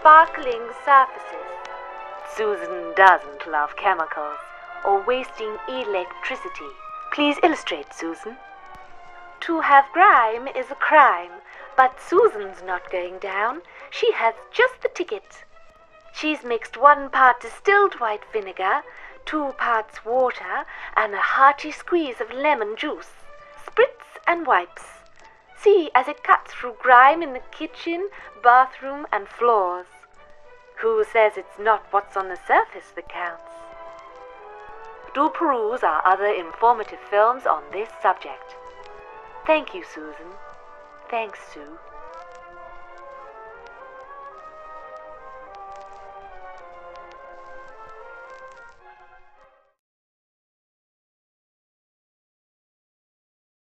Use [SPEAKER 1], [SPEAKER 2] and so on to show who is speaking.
[SPEAKER 1] sparkling surfaces. Susan doesn't love chemicals or wasting electricity. Please illustrate, Susan. To have grime is a crime, but Susan's not going down. She has just the ticket. She's mixed one part distilled white vinegar, two parts water, and a hearty squeeze of lemon juice. Spritz and wipes. See as it cuts through grime in the kitchen, bathroom, and floors. Who says it's not what's on the surface that counts? Do peruse our other informative films on this subject. Thank you, Susan. Thanks, Sue.